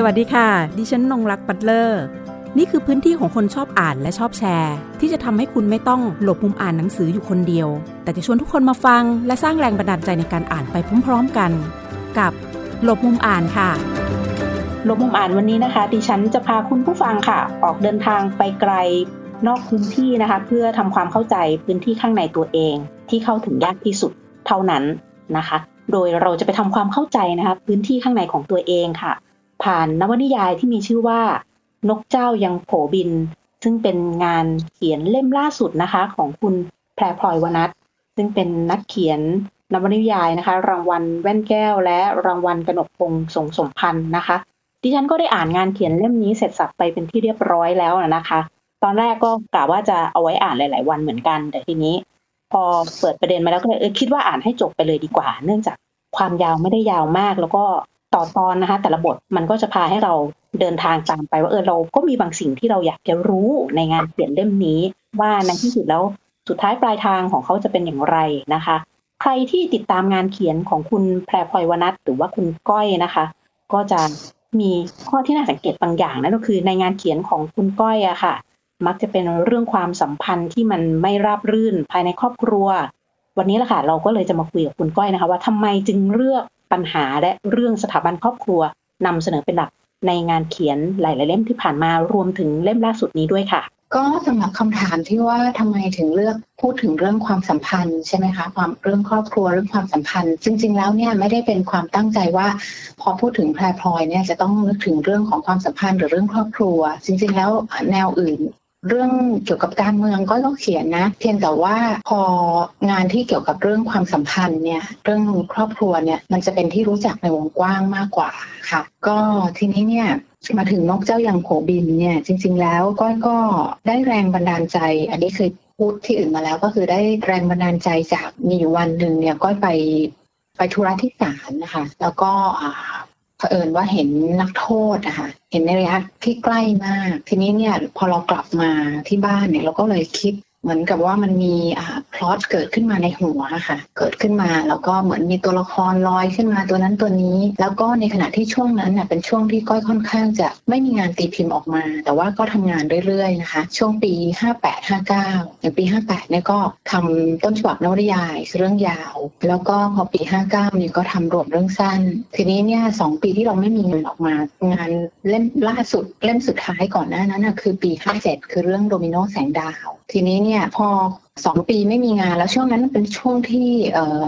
สวัสดีค่ะ ดิฉันนงรักปัตเลอร์ นี่คือพื้นที่ของคนชอบอ่านและชอบแชร์ ที่จะทำให้คุณไม่ต้องหลบมุมอ่านหนังสืออยู่คนเดียว แต่จะชวนทุกคนมาฟัง และสร้างแรงบันดาลใจในการอ่านไปพร้อม ๆกัน กับหลบมุมอ่านค่ะ หลบมุมอ่านวันนี้นะคะ ดิฉันจะพาคุณผู้ฟังค่ะ ออกเดินทางไปไกลนอกพื้นที่นะคะ เพื่อทำความเข้าใจพื้นที่ข้างในตัวเอง ที่เข้าถึงยากที่สุดเท่านั้นนะคะ โดยเราจะไปทำความเข้าใจนะคะ พื้นที่ข้างในของตัวเองค่ะ ผ่านนวนิยายที่มีชื่อว่า นกเจ้ายังโผบิน ซึ่งเป็นงานเขียนเล่มล่าสุดนะคะของคุณแพรพลอยวนัทซึ่งเป็นนักเขียนนวนิยายนะคะ รางวัลแว่นแก้ว และรางวัลกนกพงศ์สงสมพันธ์นะคะ ดิฉันก็ได้อ่านงานเขียนเล่มนี้เสร็จสับไปเป็นที่เรียบร้อยแล้วนะคะ ตอนแรกก็กะว่าจะเอาไว้อ่านหลาย ๆ วันเหมือนกัน แต่ทีนี้ พอเปิดประเด็นมาแล้วก็เลยเออคิดว่าอ่านให้จบไปเลยดีกว่า เนื่องจากความยาวไม่ได้ยาวมาก แล้วก็ ต่อตอนนะคะ แต่ละบทมันก็จะพาให้เราเดินทางตามไปว่าเออเราก็มีบางสิ่งที่เราอยากจะรู้ในงานเขียนเล่มนี้ ว่าในที่สุดแล้วสุดท้ายปลายทางของเขาจะเป็นอย่างไรนะคะ ใครที่ติดตามงานเขียนของคุณแพรพลอยวนัทหรือว่าคุณก้อยนะคะ ก็จะมีข้อที่น่าสังเกตบางอย่างนั่นก็คือในงานเขียนของคุณก้อยอะค่ะ มักจะเป็นเรื่องความสัมพันธ์ที่มันไม่ราบรื่นภายในครอบครัว วันนี้แหละค่ะเราก็เลยจะมาคุยกับคุณก้อยนะคะ ว่าทำไมจึงเลือก ปัญหาและเรื่องสถาบันครอบครัวนำเสนอเป็นหลักในงานเขียนหลาย ๆ เล่มที่ผ่านมารวมถึงเล่มล่าสุดนี้ด้วยค่ะ ก็สำหรับคำถามที่ว่าทำไมถึงเลือกพูดถึงเรื่องความสัมพันธ์ใช่ไหมคะความเรื่องครอบครัวเรื่องความสัมพันธ์ จริง ๆ แล้วเนี่ยไม่ได้เป็นความตั้งใจว่า พอพูดถึงแพรพลอยเนี่ยจะต้องนึกถึงเรื่องของความสัมพันธ์หรือเรื่องครอบครัว จริง ๆ แล้วแนวอื่น เรื่องเกี่ยวกับการเมืองก็ต้องเขียนนะ เพียงแต่ว่าพองานที่เกี่ยวกับเรื่องความสัมพันธ์เนี่ยเรื่องครอบครัวเนี่ยมันจะเป็นที่รู้จักในวงกว้างมากกว่าค่ะ ก็ทีนี้เนี่ยมาถึงนกเจ้ายังโผบินเนี่ยจริง ๆ แล้วก้อยก็ได้แรงบันดาลใจ อันนี้เคยพูดที่อื่นมาแล้วก็คือได้แรงบันดาลใจจากมีอยู่วันหนึ่งเนี่ยก้อยไปไปธุระที่ศาลนะคะ แล้วก็อ่า เผอิญว่าเห็นนักโทษนะคะเห็นในระยะที่ใกล้มาก ทีนี้เนี่ยพอเรากลับมาที่บ้านเนี่ยเราก็เลยคิด เหมือนกับว่ามันมีอ่าพล็อตเกิดขึ้นมาในหัวค่ะ เกิดขึ้นมาแล้วก็เหมือนมีตัวละครลอยขึ้นมาตัวนั้นตัวนี้ แล้วก็ในขณะที่ช่วงนั้นน่ะเป็นช่วงที่ก้อยค่อนข้างจะไม่มีงานตีพิมพ์ออกมา แต่ว่าก็ทำงานเรื่อยๆนะคะ ช่วงปี 58 59อย่างปี 58เนี่ยก็ทำต้นฉบับนวนิยายเรื่องยาว แล้วก็พอปี 59เนี่ยก็ทำรวมเรื่องสั้น ทีนี้เนี่ยสองปีที่เราไม่มีเงินออกมา งานเล่มล่าสุดเล่มสุดท้ายก่อนหน้านั้นนะคือปี 57 คือเรื่องโดมิโนแสงดาว ทีนี้เนี่ย พอสองปีไม่มีงานแล้วช่วงนั้นเป็นช่วงที่เออ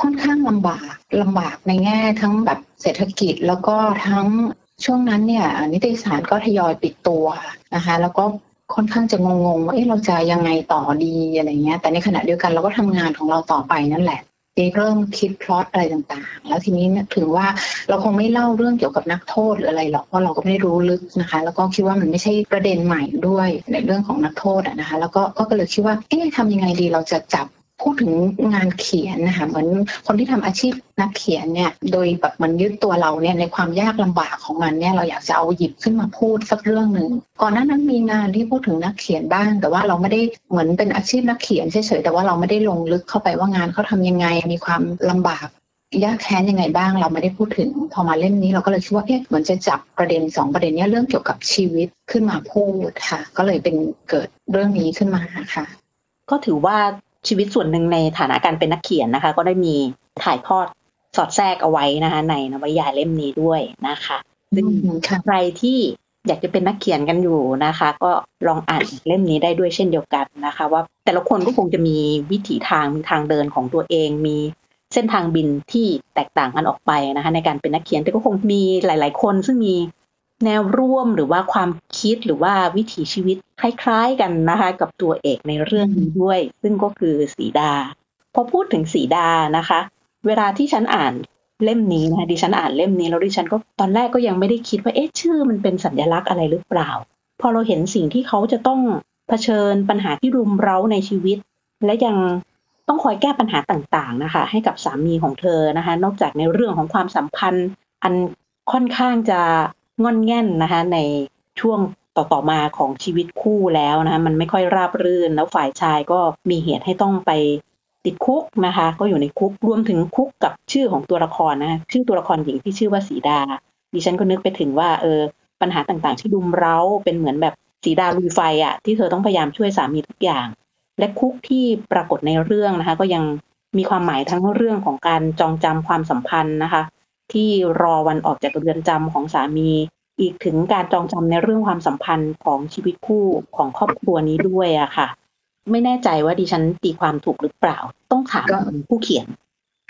ค่อนข้างลำบากลำบากในแง่ทั้งแบบเศรษฐกิจแล้วก็ทั้งช่วงนั้นเนี่ย นิตยสารก็ทยอยปิดตัวนะคะแล้วก็ค่อนข้างจะงงๆว่าเอ๊ะเราจะยังไงต่อดีอะไรเงี้ย แต่ในขณะเดียวกันเราก็ทำงานของเราต่อไปนั่นแหละ เริ่มคิดพล็อตอะไรต่างๆ แล้วทีนี้ถึงว่าเราคงไม่เล่าเรื่องเกี่ยวกับนักโทษหรืออะไรหรอกเพราะเราก็ไม่รู้ลึกนะคะ แล้วก็คิดว่ามันไม่ใช่ประเด็นใหม่ด้วยในเรื่องของนักโทษนะคะ แล้วก็ก็เลยคิดว่าเอ๊ะทำยังไงดีเราจะจับ พูดถึงงานเขียนนะคะเหมือนคนที่ทำอาชีพนักเขียนเนี่ยโดยแบบมันยึดตัวเราเนี่ยในความยากลำบากของมันเนี่ยเราอยากจะเอาหยิบขึ้นมาพูดสักเรื่องหนึ่งก่อนหน้านั้นมีงานที่พูดถึงนักเขียนบ้าง แต่ว่าเราไม่ได้เหมือนเป็นอาชีพนักเขียนเฉยๆแต่ว่าเราไม่ได้ลงลึกเข้าไปว่างานเขาทำยังไงมีความลำบากยากแค้นยังไงบ้างเราไม่ได้พูดถึง พอมาเล่มนี้เราก็เลยคิดว่าเอ๊ะเหมือนจะจับประเด็นสองประเด็นเนี้ยเรื่องเกี่ยวกับชีวิตขึ้นมาพูดค่ะ ก็เลยเป็นเกิดเรื่องนี้ขึ้นมาค่ะ ก็ถือว่า ชีวิตส่วนหนึ่งในฐานะการเป็นนักเขียนนะคะ ก็ได้มีถ่ายทอดสอดแทรกเอาไว้นะคะ ในนวนิยายเล่มนี้ด้วยนะคะซึ่งใครที่อยากจะเป็นนักเขียนกันอยู่นะคะ ก็ลองอ่านเล่มนี้ได้ด้วยเช่นเดียวกันนะคะ ว่าแต่ละคนก็คงจะมีวิถีทางมีทางเดินของตัวเองมีเส้นทางบินที่แตกต่างกันออกไปนะคะ ในการเป็นนักเขียนแต่ก็คงมีหลาย ๆ คนซึ่งมี แนวร่วมหรือว่าความคิดหรือว่าวิถีชีวิตคล้ายๆกันนะคะ กับตัวเอกในเรื่องนี้ด้วย ซึ่งก็คือสีดา พอพูดถึงสีดานะคะ เวลาที่ฉันอ่านเล่มนี้นะคะดิฉันอ่านเล่มนี้แล้วดิฉันก็ตอนแรกก็ยังไม่ได้คิดว่าเอ๊ะชื่อมันเป็นสัญลักษณ์อะไรหรือเปล่า พอเราเห็นสิ่งที่เขาจะต้องเผชิญปัญหาที่รุมเร้าในชีวิต และยังต้องคอยแก้ปัญหาต่างๆนะคะ ให้กับสามีของเธอนะคะ นอกจากในเรื่องของความสัมพันธ์ อันค่อนข้างจะ งอนแง่นนะคะ ในช่วงต่อๆมาของชีวิตคู่แล้วนะคะมันไม่ค่อยราบรื่น แล้วฝ่ายชายก็มีเหตุให้ต้องไปติดคุกนะคะ ก็อยู่ในคุกรวมถึงคุกกับชื่อของตัวละครนะคะชื่อตัวละครหญิงที่ชื่อว่าสีดา ดิฉันก็นึกไปถึงว่าเออปัญหาต่างๆ ที่ดุมเร้าเป็นเหมือนแบบสีดาลุยไฟอะ่ะที่เธอต้องพยายามช่วยสามีทุกอย่าง และคุกที่ปรากฏในเรื่องนะคะ ก็ยังมีความหมายทั้งเรื่องของการจองจำความสัมพันธ์นะคะ ที่รอวันออกจากเรือนจำของสามี อีกถึงการจองจำในเรื่องความสัมพันธ์ของชีวิตคู่ของครอบครัวนี้ด้วยอะค่ะ ไม่แน่ใจว่าดิฉันตีความถูกหรือเปล่า ต้องถามผู้เขียน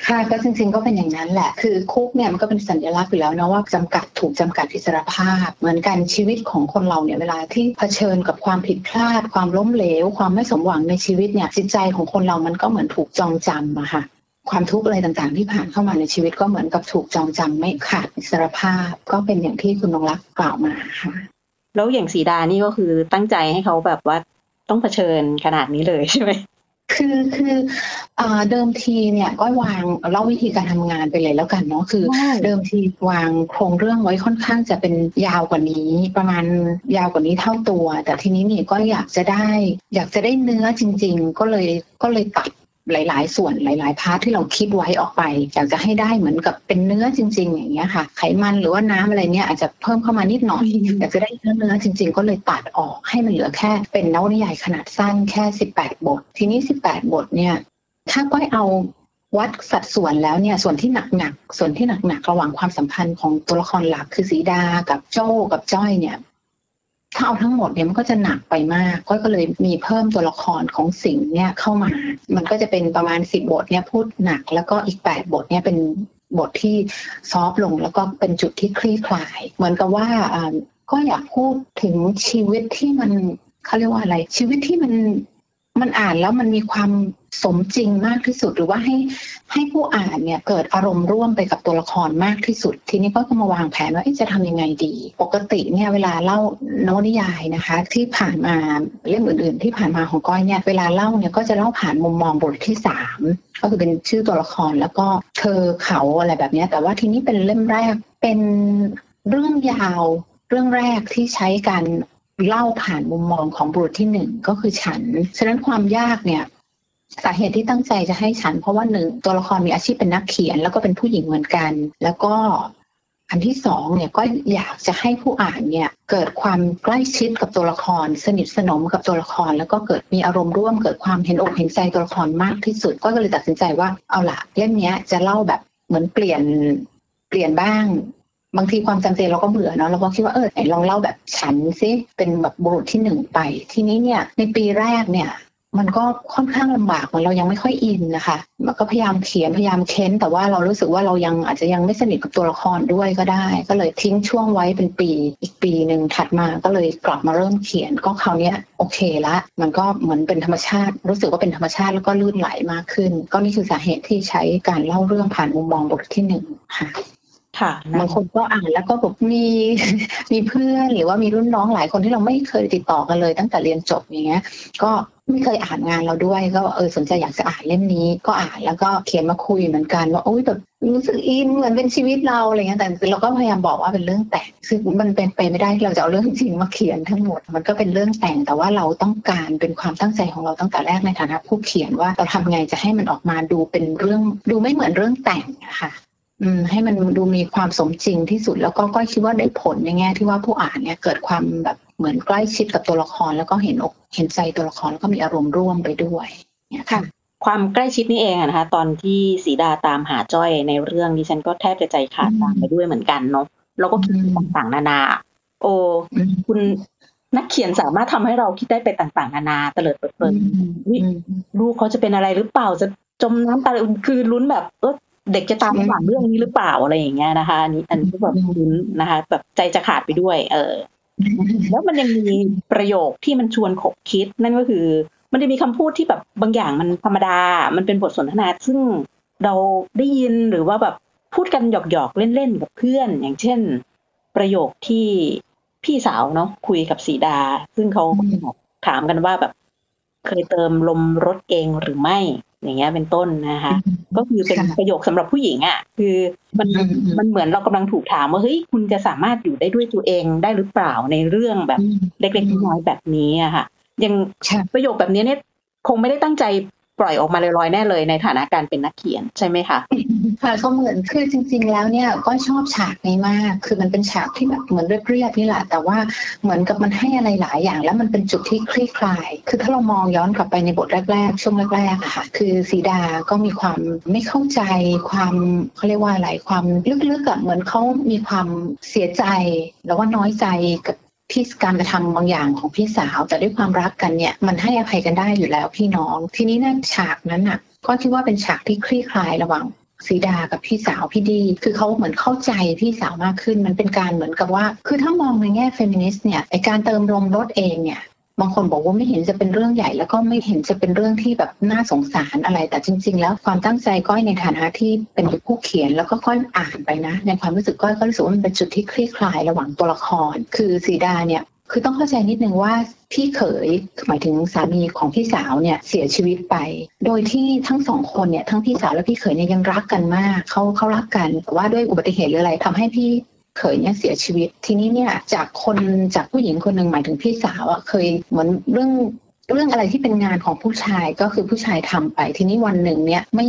ค่ะก็จริงๆก็เป็นอย่างนั้นแหละ คือคุกเนี่ยมันก็เป็นสัญลักษณ์อยู่แล้วนะว่าจำกัดถูกจำกัดอิสรภาพ เหมือนกันชีวิตของคนเราเนี่ยเวลาที่เผชิญกับความผิดพลาด ความล้มเหลว ความไม่สมหวังในชีวิตเนี่ยจิตใจของคนเรามันก็เหมือนถูกจองจำอะค่ะ ความทุกข์อะไรต่างๆ ที่ผ่านเข้ามาในชีวิตก็เหมือนกับถูกจองจำไม่ขาดอิสรภาพ ก็เป็นอย่างที่คุณนงรักกล่าวมาค่ะ แล้วอย่างสีดานี่ก็คือตั้งใจให้เขาแบบว่าต้องเผชิญขนาดนี้เลยใช่ไหมคือคือเดิมทีเนี่ยก็วางเล่าวิธีการทำงานไปเลยแล้วกันเนาะคือ เดิมทีวางโครงเรื่องไว้ค่อนข้างจะเป็นยาวกว่านี้ ประมาณยาวกว่านี้เท่าตัว แต่ทีนี้นี่ก็อยากจะได้ อยากจะได้เนื้อจริง ๆ ก็เลยก็เลยตัด หลาย ๆ ส่วนหลาย ๆ พาร์ทที่เราคิดไว้ออกไปอยากจะให้ได้เหมือนกับเป็นเนื้อจริง ๆ อย่างเงี้ยค่ะ ไขมันหรือว่าน้ำอะไรเนี้ยอาจจะเพิ่มเข้ามานิดหน่อยอยากจะได้เนื้อเนื้อจริง ๆ ก็เลยตัดออกให้มันเหลือแค่ เป็นนวนิยายขนาดสั้นแค่สิบแปดบท ทีนี้สิบแปดบทเนี่ยถ้าก้อยเอาวัดสัดส่วนแล้วเนี่ยส่วนที่หนักๆส่วนที่หนักๆระหว่างความสัมพันธ์ของตัวละครหลักคือสีดากับโจ้กับจ้อยเนี่ย ถ้าเอาทั้งหมดเนี่ยมันก็จะหนักไปมากก้อยก็เลยมีเพิ่มตัวละครของสิงเนี่ยเข้ามา มันก็จะเป็นประมาณสิบบทเนี่ยพูดหนัก แล้วก็อีกแปดบทเนี่ยเป็นบทที่ซอฟลงแล้วก็เป็นจุดที่คลี่คลาย เหมือนกับว่าก็อยากพูดถึงชีวิตที่มันเขาเรียกว่าอะไร ชีวิตที่มัน มันอ่านแล้วมันมีความสมจริงมากที่สุด หรือว่าให้ให้ผู้อ่านเนี่ยเกิดอารมณ์ร่วมไปกับตัวละครมากที่สุด ทีนี้ก็มาวางแผนว่าจะทำยังไงดี ปกติเนี่ยเวลาเล่านวนิยายนะคะ ที่ผ่านมาเรื่องอื่น ๆ ที่ผ่านมาของก้อยเนี่ยเวลาเล่าเนี่ยก็จะเล่าผ่านมุมมองบทที่สามก็คือเป็นชื่อตัวละครแล้วก็เธอเขาอะไรแบบนี้แต่ว่าทีนี้เป็นเล่มแรกเป็นเรื่องยาวเรื่องแรกที่ใช้การ เล่าผ่านมุมมองของบุรุษที่หนึ่งก็คือฉัน ฉะนั้นความยากเนี่ยสาเหตุที่ตั้งใจจะให้ฉัน เพราะว่าหนึ่งตัวละครมีอาชีพเป็นนักเขียน แล้วก็เป็นผู้หญิงเหมือนกัน แล้วก็อันที่สองเนี่ยก็อยากจะให้ผู้อ่านเนี่ยเกิดความใกล้ชิดกับตัวละคร สนิทสนมกับตัวละคร แล้วก็เกิดมีอารมณ์ร่วมเกิดความเห็นอกเห็นใจตัวละครมากที่สุด ก็เลยตัดสินใจว่าเอาละเล่มนี้จะเล่าแบบเหมือนเปลี่ยนเปลี่ยนบ้าง บางทีความจำเจเราก็เบื่อเนาะเราก็คิดว่าเออลองเล่าแบบฉันซิเป็นแบบบุรุษที่หนึ่งไป ทีนี้เนี่ยในปีแรกเนี่ยมันก็ค่อนข้างลำบากเหมือนเรายังไม่ค่อยอินนะคะมันก็พยายามเขียนพยายามเค้น แต่ว่าเรารู้สึกว่าเรายังอาจจะยังไม่สนิทกับตัวละครด้วยก็ได้ ก็เลยทิ้งช่วงไว้เป็นปีอีกปีหนึ่งถัดมาก็เลยกลับมาเริ่มเขียนก็คราวนี้โอเคละ มันก็เหมือนเป็นธรรมชาติ รู้สึกว่าเป็นธรรมชาติแล้วก็ลื่นไหลมากขึ้น ก็นี่คือสาเหตุที่ใช้การเล่าเรื่องผ่านมุมมองบทที่หนึ่งค่ะ ค่ะบางคนก็อ่านแล้วก็แบบมีมีเพื่อนหรือว่ามีรุ่นน้องหลายคนที่เราไม่เคยติดต่อกันเลย ตั้งแต่เรียนจบอย่างเงี้ย ก็ไม่เคยอ่านงานเราด้วย ก็เออสนใจอยากจะอ่านเล่มนี้ ก็อ่านแล้วก็เขียนมาคุยเหมือนกันว่าโอ้ยแบบรู้สึกอินเหมือนเป็นชีวิตเราอะไรเงี้ยแต่เราก็พยายามบอกว่าเป็นเรื่องแต่งซึ่งมันเป็นไปไม่ได้ที่เราจะเอาเรื่องจริงมาเขียนทั้งหมด มันก็เป็นเรื่องแต่งแต่ว่าเราต้องการเป็นความตั้งใจของเราตั้งแต่แรกในฐานะผู้เขียนว่าเราทำไงจะให้มันออกมาดูเป็นเรื่องดูไม่เหมือนเรื่องแต่งนะคะ อืมให้มันดูมีความสมจริงที่สุดแล้วก็ก็คิดว่าได้ผลในแง่ที่ว่าผู้อ่านเนี่ยเกิดความแบบเหมือนใกล้ชิดกับตัวละคร แล้วก็เห็นอกเห็นใจตัวละครแล้วก็มีอารมณ์ร่วมไปด้วยเนี่ยค่ะ ความใกล้ชิดนี่เองนะคะ ตอนที่สีดาตามหาจ้อยในเรื่องดิฉันก็แทบจะใจขาดตามไปด้วยเหมือนกันเนาะเราก็คิดต่างๆ นานา โอ้คุณนักเขียนสามารถทำให้เราคิดได้ไปต่างๆ นานาเตลิดเปิดเปิดลูกเขาจะเป็นอะไรหรือเปล่าจะจมน้ำตายคือลุ้นแบบเออ เด็กจะตามฝังเรื่องนี้หรือเปล่าอะไรอย่างเงี้ยนะคะอันนี้อันนี้แบบลุ้นนะคะ แบบใจจะขาดไปด้วย เออ แล้วมันยังมีประโยคที่มันชวนขบคิด นั่นก็คือ มันจะมีคำพูดที่แบบบางอย่างมันธรรมดา มันเป็นบทสนทนาซึ่งเราได้ยินหรือว่าแบบพูดกันหยอกๆเล่นๆกับเพื่อน อย่างเช่น ประโยคที่พี่สาวเนาะคุยกับสีดา ซึ่งเขาถามกันว่าแบบ เคยเติมลมรถเองหรือไม่ อย่างเงี้ยเป็นต้นนะคะ ก็คือเป็นประโยคสำหรับผู้หญิงอะ คือมันมันเหมือนเรากำลังถูกถามว่าเฮ้ยคุณจะสามารถอยู่ได้ด้วยตัวเองได้หรือเปล่าในเรื่องแบบเล็กๆน้อยๆแบบนี้อะค่ะยังประโยคแบบนี้เนี่ยคงไม่ได้ตั้งใจ ปล่อยออกมาลอยๆแน่เลยในฐานะการเป็นนักเขียนใช่ไหมคะค่ะก็เหมือนคือจริง ๆ แล้วเนี่ยก็ชอบฉากนี้มาก คือมันเป็นฉากที่แบบเหมือนเรียบๆนี่แหละแต่ว่าเหมือนกับมันให้อะไรหลายอย่าง แล้วมันเป็นจุดที่คลี่คลาย คือถ้าเรามองย้อนกลับไปในบทแรก ๆ ช่วงแรกๆอะค่ะคือสีดาก็มีความไม่เข้าใจความเขาเรียกว่าอะไรความลึกๆอะเหมือนเขามีความเสียใจแล้วว่าน้อยใจกับ พี่การกระทำบางอย่างของพี่สาว แต่ด้วยความรักกันเนี่ยมันให้อภัยกันได้อยู่แล้วพี่น้อง ทีนี้นั่นฉากนั้นน่ะ ก็คิดว่าเป็นฉากที่คลี่คลายระหว่างสีดากับพี่สาวพี่ดี คือเขาเหมือนเข้าใจพี่สาวมากขึ้น มันเป็นการเหมือนกับว่า คือถ้ามองในแง่เฟมินิสต์เนี่ยไอการเติมลมรถเองเนี่ย บางคนบอกว่าไม่เห็นจะเป็นเรื่องใหญ่ แล้วก็ไม่เห็นจะเป็นเรื่องที่แบบน่าสงสารอะไร แต่จริง ๆ แล้วความตั้งใจก้อยในฐานะที่เป็นผู้เขียนแล้วก็ก้อยอ่านไปนะ ในความรู้สึกก้อยก็รู้สึกว่ามันเป็นจุดที่คลี่คลายระหว่างตัวละคร คือสีดาเนี่ยคือต้องเข้าใจนิดนึงว่าพี่เขยหมายถึงสามีของพี่สาวเนี่ยเสียชีวิตไป โดยที่ทั้งสองคนเนี่ยทั้งพี่สาวและพี่เขยเนี่ยยังรักกันมากเขาเขารักกันแต่ว่าด้วยอุบัติเหตุหรืออะไรทำให้พี่ เขยเนี่ยเสียชีวิต ทีนี้เนี่ยจากคนจากผู้หญิงคนหนึ่งหมายถึงพี่สาวอะเคยเหมือนเรื่อง เรื่องอะไรที่เป็นงานของผู้ชายก็คือผู้ชายทำไป ทีนี้วันหนึ่งเนี่ยไม่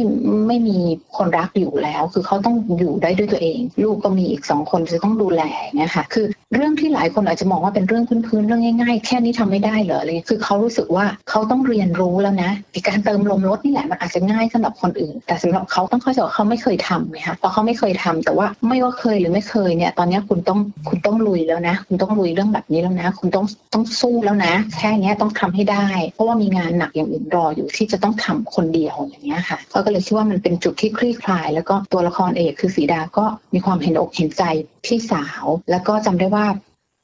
ไม่มีคนรักอยู่แล้ว คือเขาต้องอยู่ได้ด้วยตัวเอง ลูกก็มีอีกสองคนจะต้องดูแลเนะคะคือเรื่องที่หลายคนอาจจะมองว่าเป็นเรื่องพื้นๆเรื่องง่ายๆ แค่นี้ทำไม่ได้เหรอเลยคือเขารู้สึกว่าเขาต้องเรียนรู้แล้วนะการเติมลมรถนี่แหละมันอาจจะง่ายสำหรับคนอื่น แต่สำหรับเขาต้องเข้าใจว่าเขาไม่เคยทำนะคะเพราะเขาไม่เคยทำแต่ว่าไม่ว่าเคยหรือไม่เคยเนี่ยตอนนี้คุณต้องคุณต้องลุยแล้วนะ คุณต้องลุยเรื่องแบบนี้แล้วนะ คุณต้องต้องสู้แล้วนะ แค่นี้ต้องทำให้ได้เพราะว่ามีงานหนักอย่างอื่นรออยู่ที่จะต้องทำคนเดียวอย่างเงี้ยค่ะเขาก็เลยคิดว่ามันเป็นจุดที่คลี่คลาย แล้วก็ตัวละครเอกคือสีดาก็มีความเห็นอกเห็นใจพี่สาว แล้วก็จำได้ว่า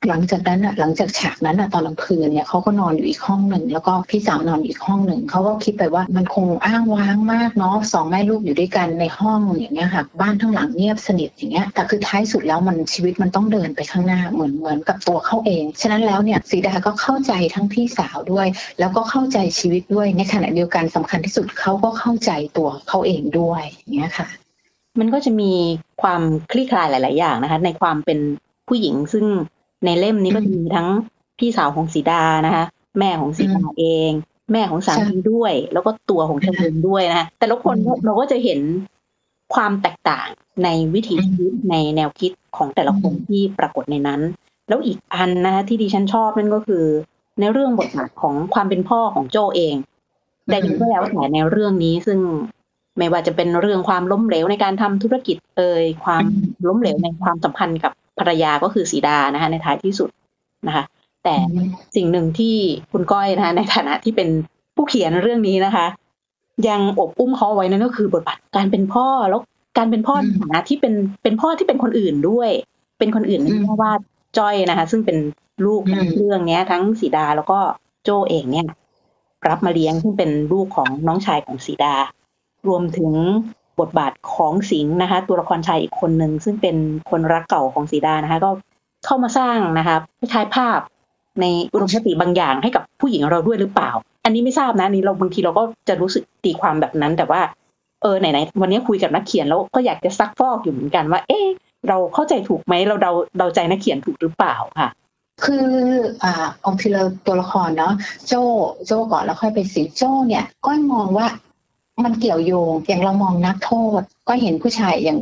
หลังจากนั้นอะหลังจากฉากนั้นอะตอนกลางคืนเนี่ยเขาก็นอนอยู่อีกห้องหนึ่งแล้วก็พี่สาวนอนอีกห้องหนึ่งเขาก็คิดไปว่ามันคงอ้างว้างมากเนาะสองแม่ลูกอยู่ด้วยกันในห้องอย่างเงี้ยค่ะบ้านทั้งหลังเงียบสนิทอย่างเงี้ยแต่คือท้ายสุดแล้วมันชีวิตมันต้องเดินไปข้างหน้าเหมือนเหมือนกับตัวเขาเอง ฉะนั้นแล้วเนี่ยสีดาก็เข้าใจทั้งพี่สาวด้วย แล้วก็เข้าใจชีวิตด้วยในขณะเดียวกันสำคัญที่สุดเขาก็เข้าใจตัวเขาเองด้วยอย่างเงี้ยค่ะ มันก็จะมีความคลี่คลายหลาย ๆ อย่างนะคะ ในความเป็นผู้หญิงซึ่ง ในเล่มนี้ก็จะมีทั้งพี่สาวของสีดานะคะ แม่ของสีดาเอง แม่ของสามีด้วย แล้วก็ตัวของเธอเองด้วยนะคะแต่ละคนเราก็จะเห็นความแตกต่างในวิถีชีวิตในแนวคิดของแต่ละคนที่ปรากฏในนั้น แล้วอีกอันนะคะที่ดิฉันชอบนั่นก็คือ ในเรื่องบทบาทของความเป็นพ่อของโจเอง แต่ยังก็แล้วแต่ในเรื่องนี้ซึ่งไม่ว่าจะเป็นเรื่องความล้มเหลวในการทำธุรกิจเอ่ยความล้มเหลวในความสัมพันธ์กับ ภรรยาก็คือสีดานะคะ ในท้ายที่สุดนะคะ แต่สิ่งหนึ่งที่คุณก้อยนะคะในฐานะที่เป็นผู้เขียนเรื่องนี้นะคะ ยังอบอุ้มเขาไว้นั่นก็คือบทบาทการเป็นพ่อแล้วการเป็นพ่อในฐานะที่เป็นเป็นพ่อที่เป็นคนอื่นด้วย เป็นคนอื่นไม่ใช่ว่า จ้อยนะคะ ซึ่งเป็นลูกเรื่องเนี้ย ทั้งสีดาแล้วก็โจเองเนี่ย รับมาเลี้ยงซึ่งเป็นลูกของน้องชายของสีดา รวมถึง บทบาทของสิงห์นะคะ ตัวละครชายอีกคนหนึ่งซึ่งเป็นคนรักเก่าของสีดานะคะ ก็เข้ามาสร้างนะคะคล้ายภาพในอุดมคติบางอย่างให้กับผู้หญิงเราด้วยหรือเปล่า อันนี้ไม่ทราบนะนี้เราบางทีเราก็จะรู้สึกตีความแบบนั้น แต่ว่าเออไหนๆวันนี้คุยกับนักเขียนแล้วก็อยากจะซักฟอกอยู่เหมือนกันว่า เอ๊ะเราเข้าใจถูกไหมเราเดาเดาใจนักเขียนถูกหรือเปล่าค่ะ คืออ่าองทีละตัวละครเนาะโจโจก่อนแล้วค่อยไปสิงโจเนี่ย ก็มองว่า มันเกี่ยวโยงอย่างเรามองนักโทษ ก็เห็นผู้ชายอย่าง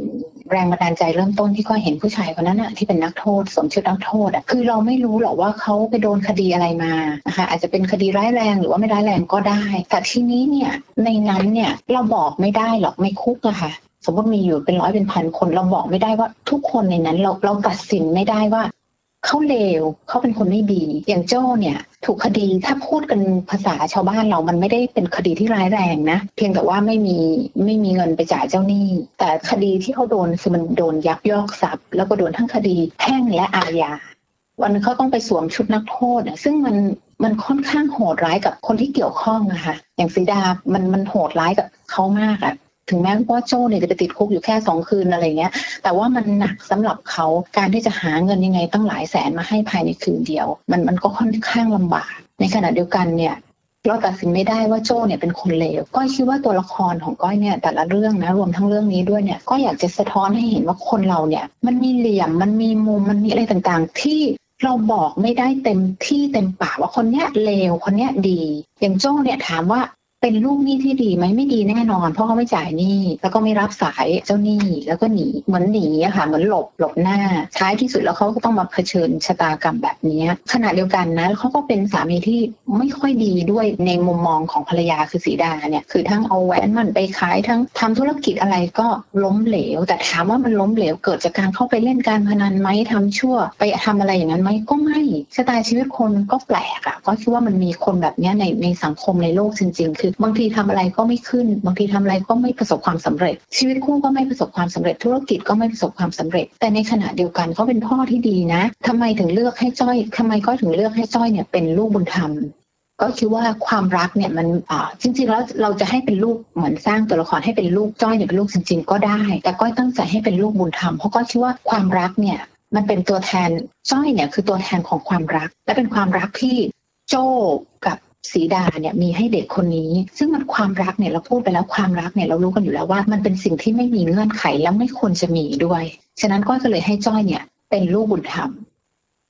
แรงบันดาลใจเริ่มต้นที่ก็เห็นผู้ชายคนนั้นอะที่เป็นนักโทษสมชื่อนักโทษอะคือเราไม่รู้หรอกว่าเขาไปโดนคดีอะไรมานะคะอาจจะเป็นคดีร้ายแรงหรือว่าไม่ร้ายแรงก็ได้ แต่ทีนี้เนี่ยในนั้นเนี่ยเราบอกไม่ได้หรอกในคุกอะค่ะสมมติมีอยู่เป็นร้อยเป็นพันคนเราบอกไม่ได้ว่าทุกคนในนั้นเราเราตัดสินไม่ได้ว่า เขาเลวเขาเป็นคนไม่ดี อย่างโจ้เนี่ยถูกคดีถ้าพูดกันภาษาชาวบ้านเรามันไม่ได้เป็นคดีที่ร้ายแรงนะ เพียงแต่ว่าไม่มีไม่มีเงินไปจ่ายเจ้าหนี้ แต่คดีที่เขาโดนคือมันโดนยักยอกทรัพย์ แล้วก็โดนทั้งคดีแพ่งและอาญาวันเขาต้องไปสวมชุดนักโทษซึ่งมันมันค่อนข้างโหดร้ายกับคนที่เกี่ยวข้องอะค่ะอย่างสีดา มันมันโหดร้ายกับเขามากอะ ถึงแม้ว่าโจ้เนี่ยจะไปติดคุกอยู่แค่สองคืนอะไรเงี้ย แต่ว่ามันหนักสำหรับเขาการที่จะหาเงินยังไงตั้งหลายแสนมาให้ภายในคืนเดียว มันมันก็ค่อนข้างลำบาก ในขณะเดียวกันเนี่ยเราตัดสินไม่ได้ว่าโจ้เนี่ยเป็นคนเลวก้อยคิดว่าตัวละครของก้อยเนี่ยแต่ละเรื่องนะรวมทั้งเรื่องนี้ด้วยเนี่ยก็อยากจะสะท้อนให้เห็นว่าคนเราเนี่ย มันมีเหลี่ยมมันมีมุมมันมีอะไรต่างๆ ที่เราบอกไม่ได้เต็มที่เต็มปากว่าคนเนี้ยเลวคนเนี้ยดี อย่างโจ้เนี่ยถามว่า เป็นลูกหนี้ที่ดีไหมไม่ดีแน่นอน เพราะเขาไม่จ่ายหนี้แล้วก็ไม่รับสายเจ้าหนี้แล้วก็หนีเหมือนหนีอะค่ะเหมือนหลบหลบหน้าท้ายที่สุดแล้วเขาก็ต้องมาเผชิญชะตากรรมแบบนี้ขณะเดียวกันนะเขาก็เป็นสามีที่ไม่ค่อยดีด้วยในมุมมองของภรรยาคือสีดาเนี่ยคือทั้งเอาแหวนมันไปขายทั้งทำธุรกิจอะไรก็ล้มเหลว แต่ถามว่ามันล้มเหลวเกิดจากการเข้าไปเล่นการพนันไหมทำชั่ว ไปทำอะไรอย่างนั้นไหมก็ไม่สไตล์ชีวิตคนก็แปลกอะก็คิดว่ามันมีคนแบบนี้ในในสังคมในโลกจริง ๆ คือบางทีทำอะไรก็ไม่ขึ้น บางทีทำอะไรก็ไม่ประสบความสำเร็จ ชีวิตคู่ก็ไม่ประสบความสำเร็จ ธุรกิจก็ไม่ประสบความสำเร็จ แต่ในขณะเดียวกันเขาเป็นพ่อที่ดีนะทำไมถึงเลือกให้จ้อยทำไมก็ถึงเลือกให้จ้อยเนี่ยเป็นลูกบุญธรรมก็คิดว่าความรักเนี่ยมันจริงๆแล้วเราจะให้เป็นลูกเหมือนสร้างตัวละครให้เป็นลูกจ้อยเนี่ยเป็นลูกจริง ๆ ก็ได้ แต่ก้อยตั้งใจให้เป็นลูกบุญธรรมเพราะก็คิดว่าความรักเนี่ยมันเป็นตัวแทนจ้อยเนี่ยคือตัวแทนของความรัก และเป็นความรักที่โจ้กับ สีดาเนี่ยมีให้เด็กคนนี้ ซึ่งมันความรักเนี่ยเราพูดไปแล้วความรักเนี่ยเรารู้กันอยู่แล้วว่า มันเป็นสิ่งที่ไม่มีเงื่อนไขและไม่ควรจะมีด้วย ฉะนั้นก้อยก็เลยให้จ้อยเนี่ย เป็นลูกบุญธรรม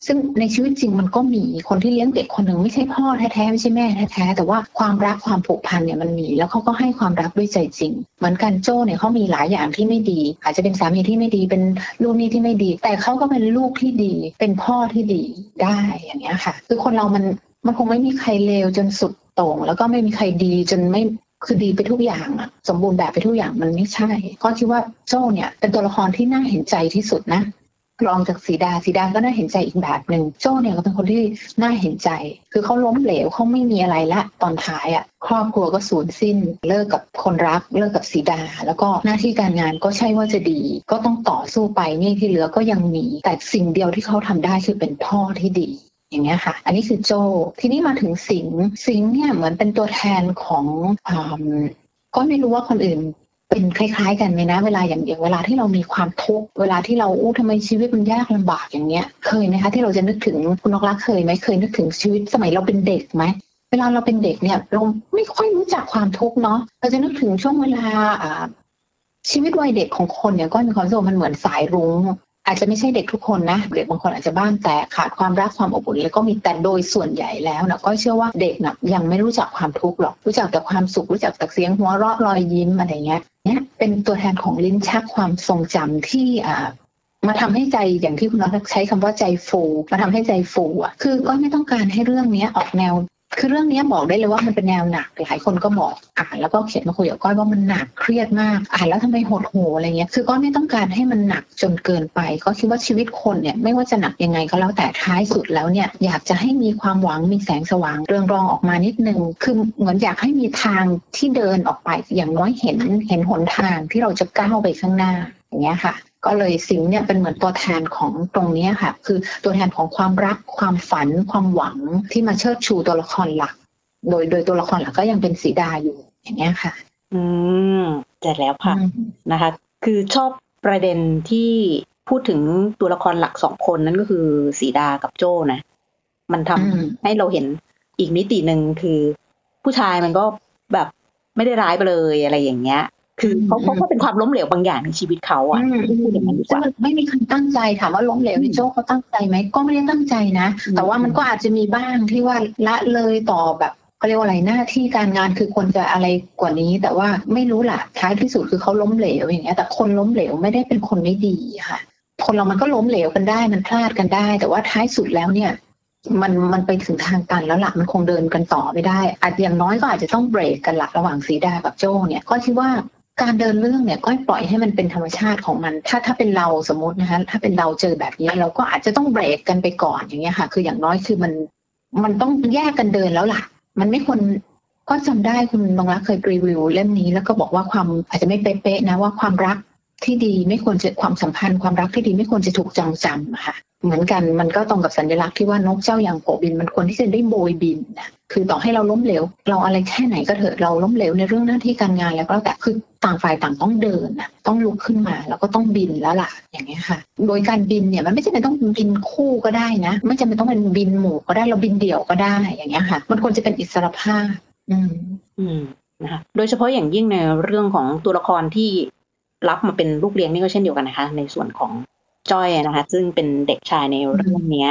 ซึ่งในชีวิตจริงมันก็มีคนที่เลี้ยงเด็กคนหนึ่งไม่ใช่พ่อแท้ๆไม่ใช่แม่แท้ๆแต่ว่าความรักความผูกพันเนี่ยมันมี แล้วเขาก็ให้ความรักด้วยใจจริง เหมือนกันโจ้เนี่ยเขามีหลายอย่างที่ไม่ดี อาจจะเป็นสามีที่ไม่ดีเป็นลูกนี่ที่ไม่ดี แต่เขาก็เป็นลูกที่ดี เป็นพ่อที่ดีได้อย่างเงี้ยค่ะ คือคนเรามัน มันคงไม่มีใครเลวจนสุดโต่ง แล้วก็ไม่มีใครดีจนไม่คือดีไปทุกอย่างอะสมบูรณ์แบบไปทุกอย่างมันไม่ใช่ก็คิดว่าโจ้เนี่ย เป็นตัวละครที่น่าเห็นใจที่สุดนะรองจากสีดาสีดาก็น่าเห็นใจอีกแบบหนึ่งโจ้เนี่ยก็เป็นคนที่น่าเห็นใจ คือเขาล้มเหลวเขาไม่มีอะไรละ ตอนท้ายอะครอบครัวก็สูญสิ้น เลิกกับคนรัก เลิกกับสีดา แล้วก็หน้าที่การงานก็ใช่ว่าจะดี ก็ต้องต่อสู้ไปนี่ที่เหลือก็ยังมี แต่สิ่งเดียวที่เขาทำได้คือเป็นพ่อที่ดี อย่างเงี้ยค่ะ อันนี้คือโจ ทีนี้มาถึงสิงสิงเนี่ยเหมือนเป็นตัวแทนของอก็ไม่รู้ว่าคนอื่นเป็นคล้ายๆ กันไหมนะ เวลาอย่างอย่างเวลาที่เรามีความทุกข์เวลาที่เราอู้ทำไมชีวิตมันยากลำบากอย่างเงี้ย เคยไหมคะที่เราจะนึกถึงคุณนกรักเคยไหมเคยนึกถึงชีวิตสมัยเราเป็นเด็กไหมเวลาเราเป็นเด็กเนี่ยเราไม่ค่อยรู้จักความทุกข์เนาะเราจะนึกถึงช่วงเวลาชีวิตวัยเด็กของคนเนี่ยก็มีความรู้สึกมันเหมือนสายรุ้ง อาจจะไม่ใช่เด็กทุกคนนะเด็กบางคนอาจจะบ้านแต่ขาดความรักความอบอุ่นแล้วก็มีแต่โดยส่วนใหญ่แล้วนะก็เชื่อว่าเด็กนะยังไม่รู้จักความทุกข์หรอก รู้จักแต่ความสุขรู้จักแต่เสียงหัวเราะรอยยิ้มอะไรเงี้ยเนี่ยเป็นตัวแทนของลิ้นชักความทรงจำที่อ่ามาทำให้ใจอย่างที่คุณนักใช้คำว่าใจฟูมาทำให้ใจฟูอะคือก็ไม่ต้องการให้เรื่องเนี้ยออกแนว คือเรื่องนี้บอกได้เลยว่ามันเป็นแนวหนักหลายคนก็บอกอ่านแล้วก็เขียนมาคุยกับก้อยว่ามันหนักเครียดมากอ่านแล้วทำไมหดหูอะไรเงี้ยคือก้อยไม่ต้องการให้มันหนักจนเกินไปก็คิดว่าชีวิตคนเนี่ยไม่ว่าจะหนักยังไงก็แล้วแต่ท้ายสุดแล้วเนี่ยอยากจะให้มีความหวังมีแสงสว่างเรืองรองออกมานิดนึงคือเหมือนอยากให้มีทางที่เดินออกไปอย่างน้อยเห็นเห็นหนทางที่เราจะก้าวไปข้างหน้าอย่างเงี้ยค่ะ ก็เลยสิงเนี่ยเป็นเหมือนตัวแทนของตรงนี้ค่ะ คือตัวแทนของความรักความฝัน ความหวังที่มาเชิดชูตัวละครหลัก โดยโดยตัวละครหลักก็ยังเป็นสีดาอยู่อย่างเงี้ยค่ะ อืมเจ็แล้วค่ะนะคะ คือชอบประเด็นที่พูดถึงตัวละครหลักสองคนนั่นก็คือสีดากับโจ้นะ มันทำให้เราเห็นอีกมิติหนึ่งคือ ผู้ชายมันก็แบบไม่ได้ร้ายไปเลยอะไรอย่างเงี้ย คือเขาเขาเป็นความล้มเหลวบางอย่างในชีวิตเขาอะพูดอย่างนั้นดีกว่าไม่มีใครตั้งใจถามว่าล้มเหลวในโจ้เขาตั้งใจไหมก็ไม่ได้ตั้งใจนะ แต่ว่ามันก็อาจจะมีบ้างที่ว่าละเลยต่อแบบเขาเรียกว่าอะไรหน้าที่การงานคือคนจะอะไรกว่านี้ แต่ว่าไม่รู้ล่ะท้ายที่สุดคือเขาล้มเหลวอย่างเงี้ยแต่คนล้มเหลวไม่ได้เป็นคนไม่ดีค่ะ คนเรามันก็ล้มเหลวกันได้มันพลาดกันได้ แต่ว่าท้ายสุดแล้วเนี่ยมันมันไปถึงทางตันแล้วล่ะมันคงเดินกันต่อไม่ได้อาจอย่างน้อยก็อาจจะต้องเบรกกันละระหว่างสีดากับโจ้เนี่ยก็คิดว่า การเดินเรื่องเนี่ยก็ปล่อยให้มันเป็นธรรมชาติของมัน ถ้าถ้าเป็นเราสมมตินะคะถ้าเป็นเราเจอแบบนี้เราก็อาจจะต้องเบรกกันไปก่อนอย่างเงี้ยค่ะ คืออย่างน้อยคือมันมันต้องแยกกันเดินแล้วล่ะ มันไม่ควรก็จำได้คุณนงรักเคยรีวิวเล่มนี้แล้วก็บอกว่าความอาจจะไม่เป๊ะๆนะว่าความรัก ที่ดีไม่ควรจะความสัมพันธ์ความรักที่ดีไม่ควรจะถูกจองจำค่ะ เหมือนกันมันก็ตรงกับสัญลักษณ์ที่ว่านกเจ้าอย่างโผบินมันควรที่จะได้โบยบินนะคือต่อให้เราล้มเหลว เราอะไรแค่ไหนก็เถอะเราล้มเหลวในเรื่องหน้าที่การงานแล้วก็แต่คือต่างฝ่ายต่างต้องเดินนะต้องลุกขึ้นมาแล้วก็ต้องบินแล้วล่ะอย่างเงี้ยค่ะ โดยการบินเนี่ยมันไม่จำเป็นต้องบินคู่ก็ได้นะ ไม่จำเป็นต้องเป็นบินหมู่ก็ได้เราบินเดี่ยวก็ได้อย่างเงี้ยค่ะ มันควรจะเป็นอิสรภาพ อืม อืมนะคะโดยเฉพาะอย่างยิ่งในเรื่องของตัวละครที่ รับมาเป็นลูกเลี้ยงนี่ก็เช่นเดียวกันนะคะ ในส่วนของจ้อยนะคะ ซึ่งเป็นเด็กชายในเรื่องนี้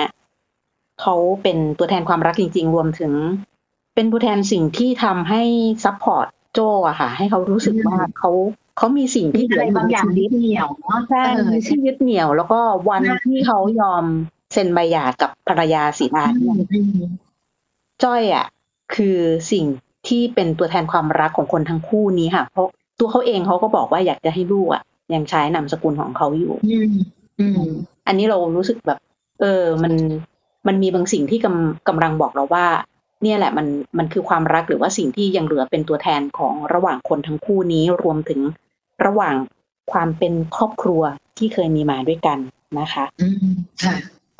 เขาเป็นตัวแทนความรักจริง ๆ รวมถึงเเป็นตัวแทนสิ่งที่ทำให้ support โจอะค่ะ ให้เขารู้สึกว่าเขาเขามีสิ่งที่เหลือบางอย่างยึดเหนี่ยวใช่ที่ยึดเหนี่ยว แล้วก็วันที่เขายอมเซ็นใบหย่ากับภรรยาสีดาจ้อยอะคือสิ่งที่เป็นตัวแทนความรักของคนทั้งคู่นี้ค่ะ เพราะ ตัวเขาเองเขาก็บอกว่าอยากจะให้ลูกอะ ยังใช้นามสกุลของเขาอยู่อันนี้เรารู้สึกแบบ เออ มันมันมีบางสิ่งที่กำกำลังบอกเราว่า เนี่ยแหละมันมันคือความรักหรือว่าสิ่งที่ยังเหลือเป็นตัวแทนของระหว่างคนทั้งคู่นี้รวมถึงระหว่างความเป็นครอบครัวที่เคยมีมาด้วยกันนะคะ อืมค่ะ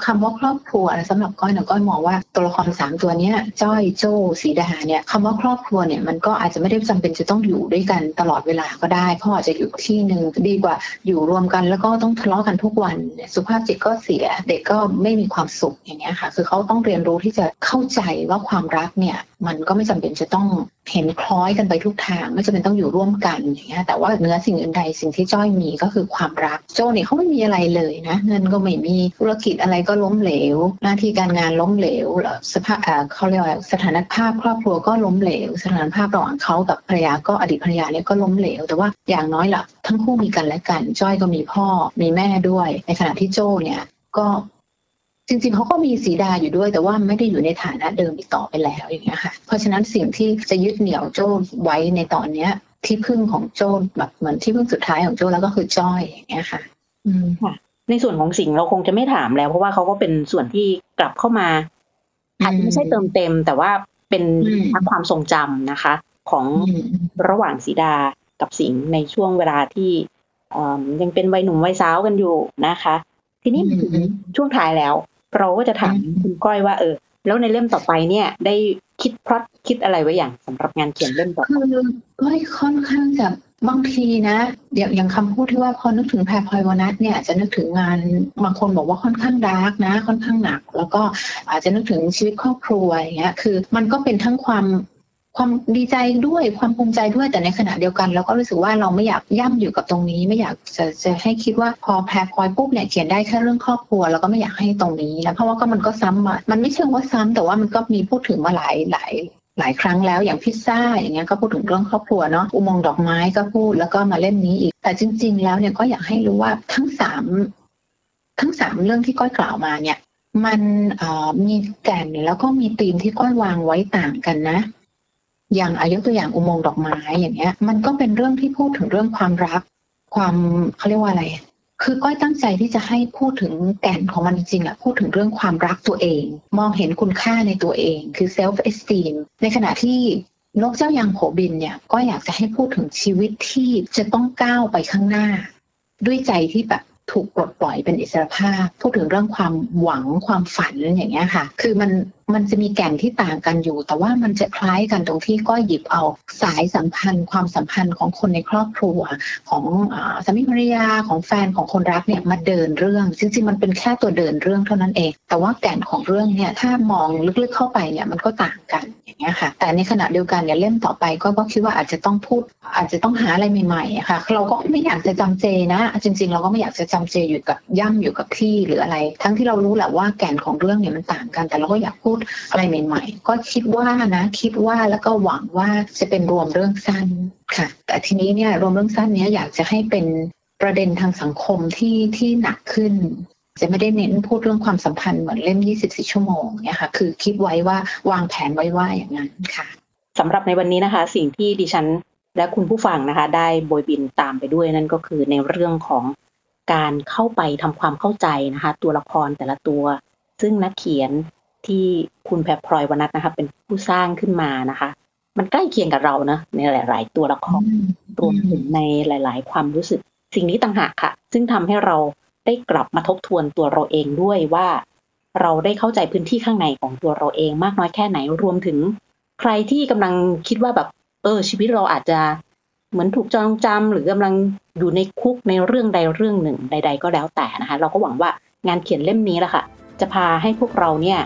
คำว่าครอบครัวสำหรับก้อยนี่ยก้อยมองว่าตัวละครสามตัวเนี้ยจ้อยโจ้สีดาเนี่ยคำว่าครอบครัวเนี่ยมันก็อาจจะไม่ได้จำเป็นจะต้องอยู่ด้วยกันตลอดเวลาก็ได้พ่ออาจจะอยู่ที่หนึ่งดีกว่าอยู่รวมกันแล้วก็ต้องทะเลาะกันทุกวัน สุภาพจิตก็เสียเด็กก็ไม่มีความสุขอย่างเงี้ยค่ะ คือเขาต้องเรียนรู้ที่จะเข้าใจว่าความรักเนี่ยมันก็ไม่จำเป็นจะต้อง เห็นคล้อยกันไปทุกทางไม่จำเป็นต้องอยู่ร่วมกันอย่างเงี้ยแต่ว่าเนื้อสิ่งอื่นใดสิ่งที่จ้อยมีก็คือความรัก โจ้เนี่ยเขาไม่มีอะไรเลยนะ เงินก็ไม่มีธุรกิจอะไรก็ล้มเหลว หน้าที่การงานล้มเหลวสภาพเขาเรียกว่าสถานภาพครอบครัวก็ล้มเหลว สถานภาพระหว่างเขากับภรรยาก็อดีตภรรยาเนี่ยก็ล้มเหลว แต่ว่าอย่างน้อยละทั้งคู่มีกันและกัน จ้อยก็มีพ่อมีแม่ด้วย ในขณะที่โจ้เนี่ยก็ จริงๆเขาก็มีสีดาอยู่ด้วย แต่ว่าไม่ได้อยู่ในฐานะเดิมอีกต่อไปแล้วอย่างเงี้ยค่ะ เพราะฉะนั้นสิ่งที่จะยึดเหนี่ยวโจ้ไว้ในตอนเนี้ย ที่พึ่งของโจ้แบบเหมือนที่พึ่งสุดท้ายของโจ้แล้วก็คือจ้อยอย่างเงี้ยค่ะ อืมค่ะ ในส่วนของสิ่งเราคงจะไม่ถามแล้ว เพราะว่าเขาก็เป็นส่วนที่กลับเข้ามาอาจจะไม่ใช่เติมเต็ม แต่ว่าเป็นทั้งความทรงจำนะคะ ของระหว่างสีดากับสิงในช่วงเวลาที่ยังเป็นวัยหนุ่มวัยสาวกันอยู่นะคะ ทีนี้ช่วงท้ายแล้ว เราก็จะถามคุณก้อยว่าเออ แล้วในเล่มต่อไปเนี่ย ได้คิดพลอตคิดอะไรไว้อย่างสำหรับงานเขียนเล่มต่อไปคือก้อยค่อนข้างจะบางทีนะ เดี๋ยวอย่างคำพูดที่ว่าพอนึกถึงแพรพลอยวนัทเนี่ยจะนึกถึงงานบางคนบอกว่าค่อนข้างดาร์กนะ ค่อนข้างหนัก แล้วก็อาจจะนึกถึงชีวิตครอบครัวอย่างเงี้ยคือ มันก็เป็นทั้งความ ความดีใจด้วยความภูมิใจด้วยแต่ในขณะเดียวกัน เราก็รู้สึกว่าเราไม่อยากย่ำอยู่กับตรงนี้ ไม่อยากจะจะให้คิดว่าพอแพรพอยปุ๊บเนี่ยเขียนได้แค่เรื่องครอบครัวแล้วก็ไม่อยากให้ตรงนี้แล้วเพราะว่าก็มันก็ซ้ำมามันไม่เชิงว่าซ้ำแต่ว่ามันก็มีพูดถึงมาหลายหลายหลายครั้งแล้วอย่างพิซซ่าอย่างเงี้ยก็พูดถึงเรื่องครอบครัวเนาะอุโมงค์ดอกไม้ก็พูดแล้วก็มาเล่มนี้อีก แต่จริง ๆ แล้วเนี่ยก็อยากให้รู้ว่าทั้งสามทั้งสามเรื่องที่ก้อยกล่าวมาเนี่ย มันมีแก่นแล้วก็มีธีมที่ก้อยวางไว้ต่างกันนะ อย่างอายุตัวอย่างอุโมงค์ดอกไม้อย่างเงี้ย มันก็เป็นเรื่องที่พูดถึงเรื่องความรัก ความเขาเรียกว่าอะไร คือก้อยตั้งใจที่จะให้พูดถึงแก่นของมันจริงอะพูดถึงเรื่องความรักตัวเอง มองเห็นคุณค่าในตัวเอง คือ self esteem ในขณะที่นกเจ้ายางโผบินเนี่ยก็อยากจะให้พูดถึงชีวิตที่จะต้องก้าวไปข้างหน้า ด้วยใจที่แบบถูกปลดปล่อยเป็นอิสรภาพ พูดถึงเรื่องความหวังความฝันอย่างเงี้ยค่ะ คือมัน มันจะมีแก่นที่ต่างกันอยู่ แต่ว่ามันจะคล้ายกันตรงที่ก็หยิบเอาสายสัมพันธ์ ความสัมพันธ์ของคนในครอบครัว ของสามีภรรยาของแฟนของคนรักเนี่ยมาเดินเรื่องจริงๆมันเป็นแค่ตัวเดินเรื่องเท่านั้นเอง แต่ว่าแก่นของเรื่องเนี่ยถ้ามองลึกๆเข้าไปเนี่ยมันก็ต่างกันอย่างเงี้ยค่ะ แต่ในขณะเดียวกันเนี่ยเล่มต่อไปก็ก็คิดว่าอาจจะต้องพูด อาจจะต้องหาอะไรใหม่ๆค่ะเราก็ไม่อยากจะจำเจนะ จริง ๆ เราก็ไม่อยากจะจำเจอยู่กับย่ำอยู่กับที่หรืออะไร ทั้งที่เรารู้แหละว่าแก่นของเรื่องเนี่ยมันต่างกัน แต่เราก็อยากพูดอะไรใหม่ๆ ก็คิดว่านะ คิดว่าแล้วก็หวังว่าจะเป็นรวมเรื่องสั้นค่ะ แต่ทีนี้เนี่ยรวมเรื่องสั้นเนี้ยอยากจะให้เป็นประเด็นทางสังคมที่ที่หนักขึ้น จะไม่ได้เน้นพูดเรื่องความสัมพันธ์เหมือนเล่ม 24 ชั่วโมงเนี่ยค่ะคือคิดไว้ว่าวางแผนไว้ว่าอย่างนั้นค่ะสำหรับในวันนี้นะคะ สิ่งที่ดิฉันและคุณผู้ฟังนะคะ ได้โบยบินตามไปด้วยนั่นก็คือในเรื่องของการเข้าไปทำความเข้าใจนะคะ ตัวละครแต่ละตัว ซึ่งนักเขียน ที่คุณแพรพลอยวนัทนะคะ เป็นผู้สร้างขึ้นมานะคะ มันใกล้เคียงกับเรานะในหลาย ๆ ตัวละครรวมถึงในหลาย ๆ ความรู้สึก สิ่งนี้ต่างหากค่ะ ซึ่งทำให้เราได้กลับมาทบทวนตัวเราเองด้วยว่า เราได้เข้าใจพื้นที่ข้างในของตัวเราเองมากน้อยแค่ไหนรวมถึง ใครที่กำลังคิดว่าแบบ เออ ชีวิตเราอาจจะเหมือนถูกจองจำหรือกำลังอยู่ในคุกในเรื่องใดเรื่องหนึ่งใด ๆ ก็แล้วแต่นะคะ เราก็หวังว่างานเขียนเล่มนี้แหละค่ะ จะพาให้พวกเราเนี่ย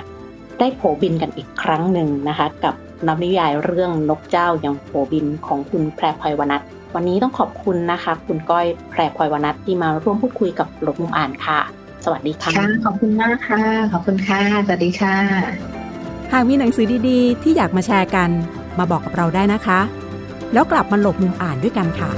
ได้โผบินกันอีกครั้งหนึ่งนะคะ กับนวนิยายเรื่องนกเจ้ายังโผบินของคุณแพรพลอยวนัทวันนี้ต้องขอบคุณนะคะ คุณก้อยแพรพลอยวนัทที่มาร่วมพูดคุยกับหลบมุมอ่านค่ะ สวัสดีค่ะ ขอบคุณมากค่ะ ขอบคุณค่ะ สวัสดีค่ะ หากมีหนังสือดีๆ ที่อยากมาแชร์กัน มาบอกกับเราได้นะคะ แล้วกลับมาหลบมุมอ่านด้วยกันค่ะ